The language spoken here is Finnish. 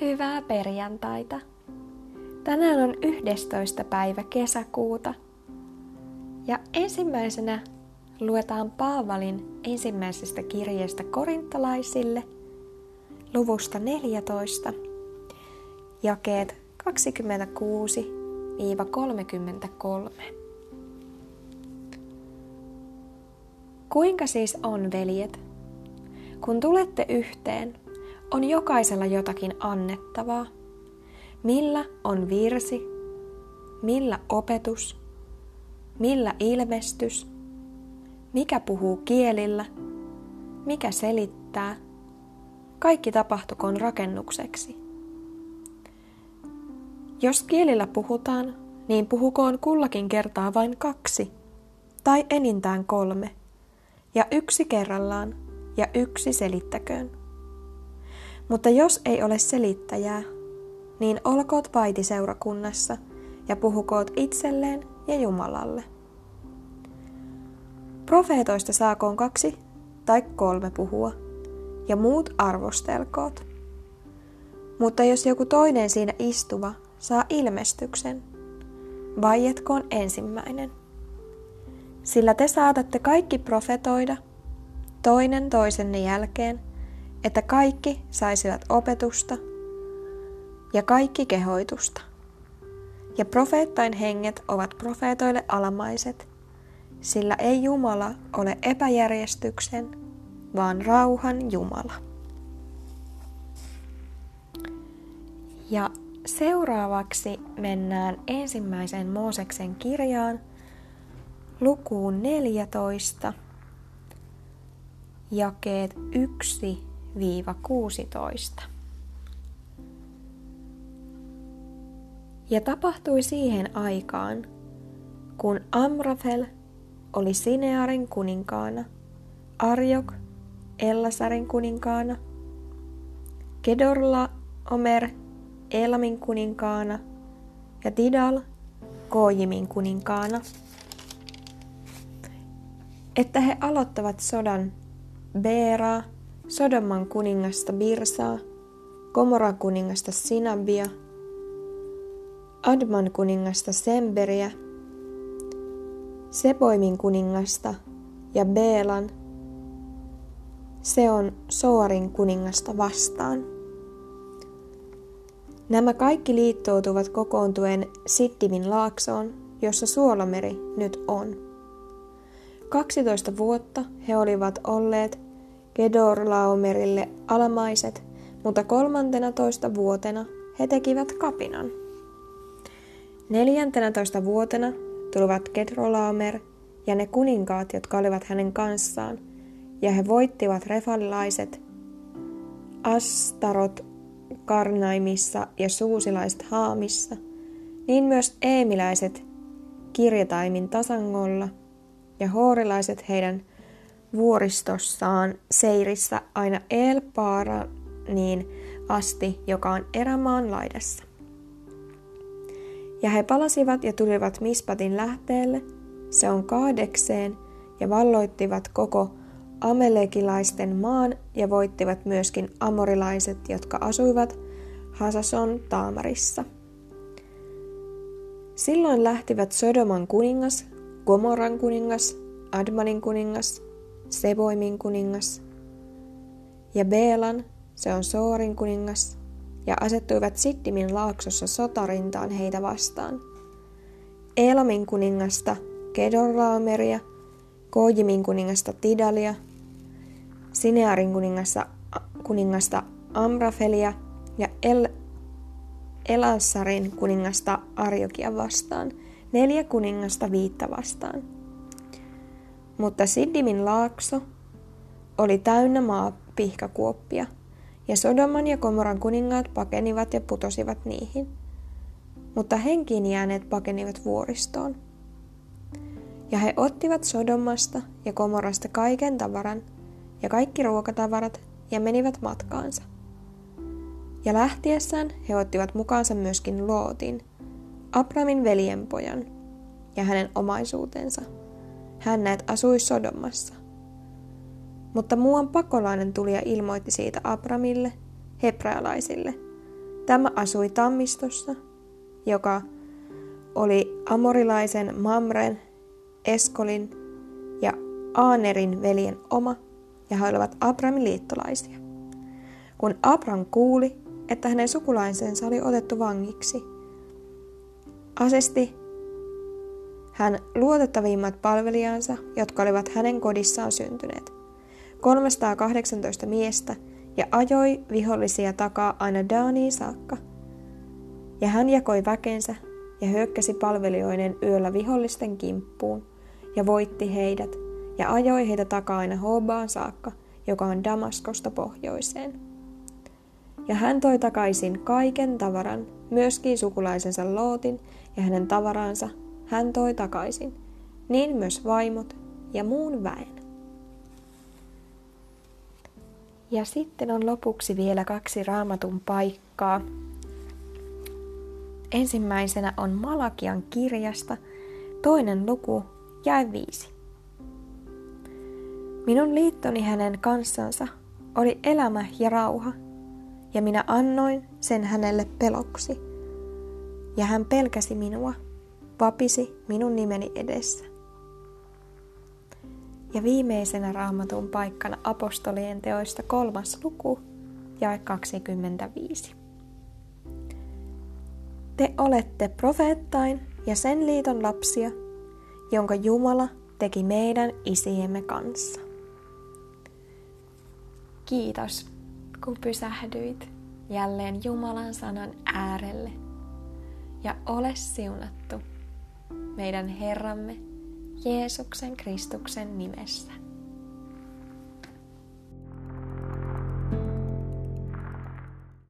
Hyvää perjantaita. Tänään on 11. päivä kesäkuuta. Ja ensimmäisenä luetaan Paavalin ensimmäisestä kirjeestä korintolaisille luvusta 14, jakeet 26-33. Kuinka siis on, veljet? Kun tulette yhteen, on jokaisella jotakin annettavaa. Millä on virsi, millä opetus, millä ilmestys, mikä puhuu kielillä, mikä selittää. Kaikki tapahtukoon rakennukseksi. Jos kielillä puhutaan, niin puhukoon kullakin kertaa vain kaksi tai enintään kolme, ja yksi kerrallaan ja yksi selittäköön. Mutta jos ei ole selittäjää, niin olkoot vaiti seurakunnassa ja puhukoot itselleen ja Jumalalle. Profeetoista saakoon kaksi tai kolme puhua, ja muut arvostelkoot. Mutta jos joku toinen siinä istuva saa ilmestyksen, vaietkoon ensimmäinen. Sillä te saatatte kaikki profetoida, toinen toisenne jälkeen, että kaikki saisivat opetusta ja kaikki kehoitusta. Ja profeettain henget ovat profeetoille alamaiset, sillä ei Jumala ole epäjärjestyksen, vaan rauhan Jumala. Ja seuraavaksi mennään ensimmäisen Mooseksen kirjaan, lukuun 14, jakeet 1 16 Ja tapahtui siihen aikaan, kun Amrafel oli Sinearin kuninkaana, Arjok Ellasarin kuninkaana, Kedorla Omer Elamin kuninkaana ja Tidal Kojimin kuninkaana, että he aloittavat sodan Beeraa Sodoman kuningasta Birsaa, Komoran kuningasta Sinabia, Adman kuningasta Semberiä, Seboimin kuningasta ja Beelan, se on Soarin kuningasta vastaan. Nämä kaikki liittoutuvat kokoontuen Siddimin laaksoon, jossa Suolomeri nyt on. 12 vuotta he olivat olleet Gedorlaomerille alamaiset, mutta kolmantena toista vuotena he tekivät kapinan. Neljäntenä toista vuotena tulivat Gedorlaomer ja ne kuninkaat, jotka olivat hänen kanssaan, ja he voittivat refalilaiset Astarot Karnaimissa ja suusilaiset Haamissa, niin myös eemiläiset kirjataimin tasangolla ja hoorilaiset heidän vuoristossaan seirissä aina El niin asti, joka on erämaan laidassa. Ja he palasivat ja tulivat Mispatin lähteelle, se on kaadekseen, ja valloittivat koko amelekilaisten maan ja voittivat myöskin amorilaiset, jotka asuivat Hasason Taamarissa. Silloin lähtivät Sodoman kuningas, Gomoran kuningas, Admanin kuningas, Seboimin kuningas, ja Beelan, se on Soorin kuningas, ja asettuivat Sittimin laaksossa sotarintaan heitä vastaan. Elamin kuningasta Kedorlaameria, Kojimin kuningasta Tidalia, Sinearin kuningasta, kuningasta Amrafelia ja El, Elassarin kuningasta Arjokia vastaan, neljä kuningasta viitta vastaan – mutta Siddimin laakso oli täynnä maapihkakuoppia, ja Sodoman ja Komoran kuningaat pakenivat ja putosivat niihin. Mutta henkiin jääneet pakenivat vuoristoon. Ja he ottivat Sodomasta ja Komorasta kaiken tavaran ja kaikki ruokatavarat ja menivät matkaansa. Ja lähtiessään he ottivat mukaansa myöskin Lootin, Abramin veljenpojan, ja hänen omaisuutensa – hän näet asui Sodomassa. Mutta muuan pakolainen tuli ja ilmoitti siitä Abramille, hebrealaisille, Tämä asui Tammistossa, joka oli amorilaisen Mamren, Eskolin ja Aanerin veljen oma, ja he olivat Abramin liittolaisia. Kun Abram kuuli, että hänen sukulaisensa oli otettu vangiksi, asesti hän luotettavimmat palvelijansa, jotka olivat hänen kodissaan syntyneet. 318 miestä ja ajoi vihollisia takaa aina Daaniin saakka. Ja hän jakoi väkensä ja hyökkäsi palvelijoiden yöllä vihollisten kimppuun ja voitti heidät ja ajoi heitä takaa aina Hobaan saakka, joka on Damaskosta pohjoiseen. Ja hän toi takaisin kaiken tavaran, myöskin sukulaisensa Lootin ja hänen tavaransa hän toi takaisin, niin myös vaimot ja muun väen. Ja sitten on lopuksi vielä kaksi raamatun paikkaa. Ensimmäisenä on Malakian kirjasta, toinen luku, ja viisi. Minun liittoni hänen kanssansa oli elämä ja rauha, ja minä annoin sen hänelle peloksi. Ja hän pelkäsi minua, vapisi minun nimeni edessä. Ja viimeisenä raamatun paikkana apostolien teoista kolmas luku, jae 25. Te olette profeettain ja sen liiton lapsia, jonka Jumala teki meidän isiemme kanssa. Kiitos, kun pysähdyit jälleen Jumalan sanan äärelle. Ja ole siunattu meidän Herramme Jeesuksen Kristuksen nimessä.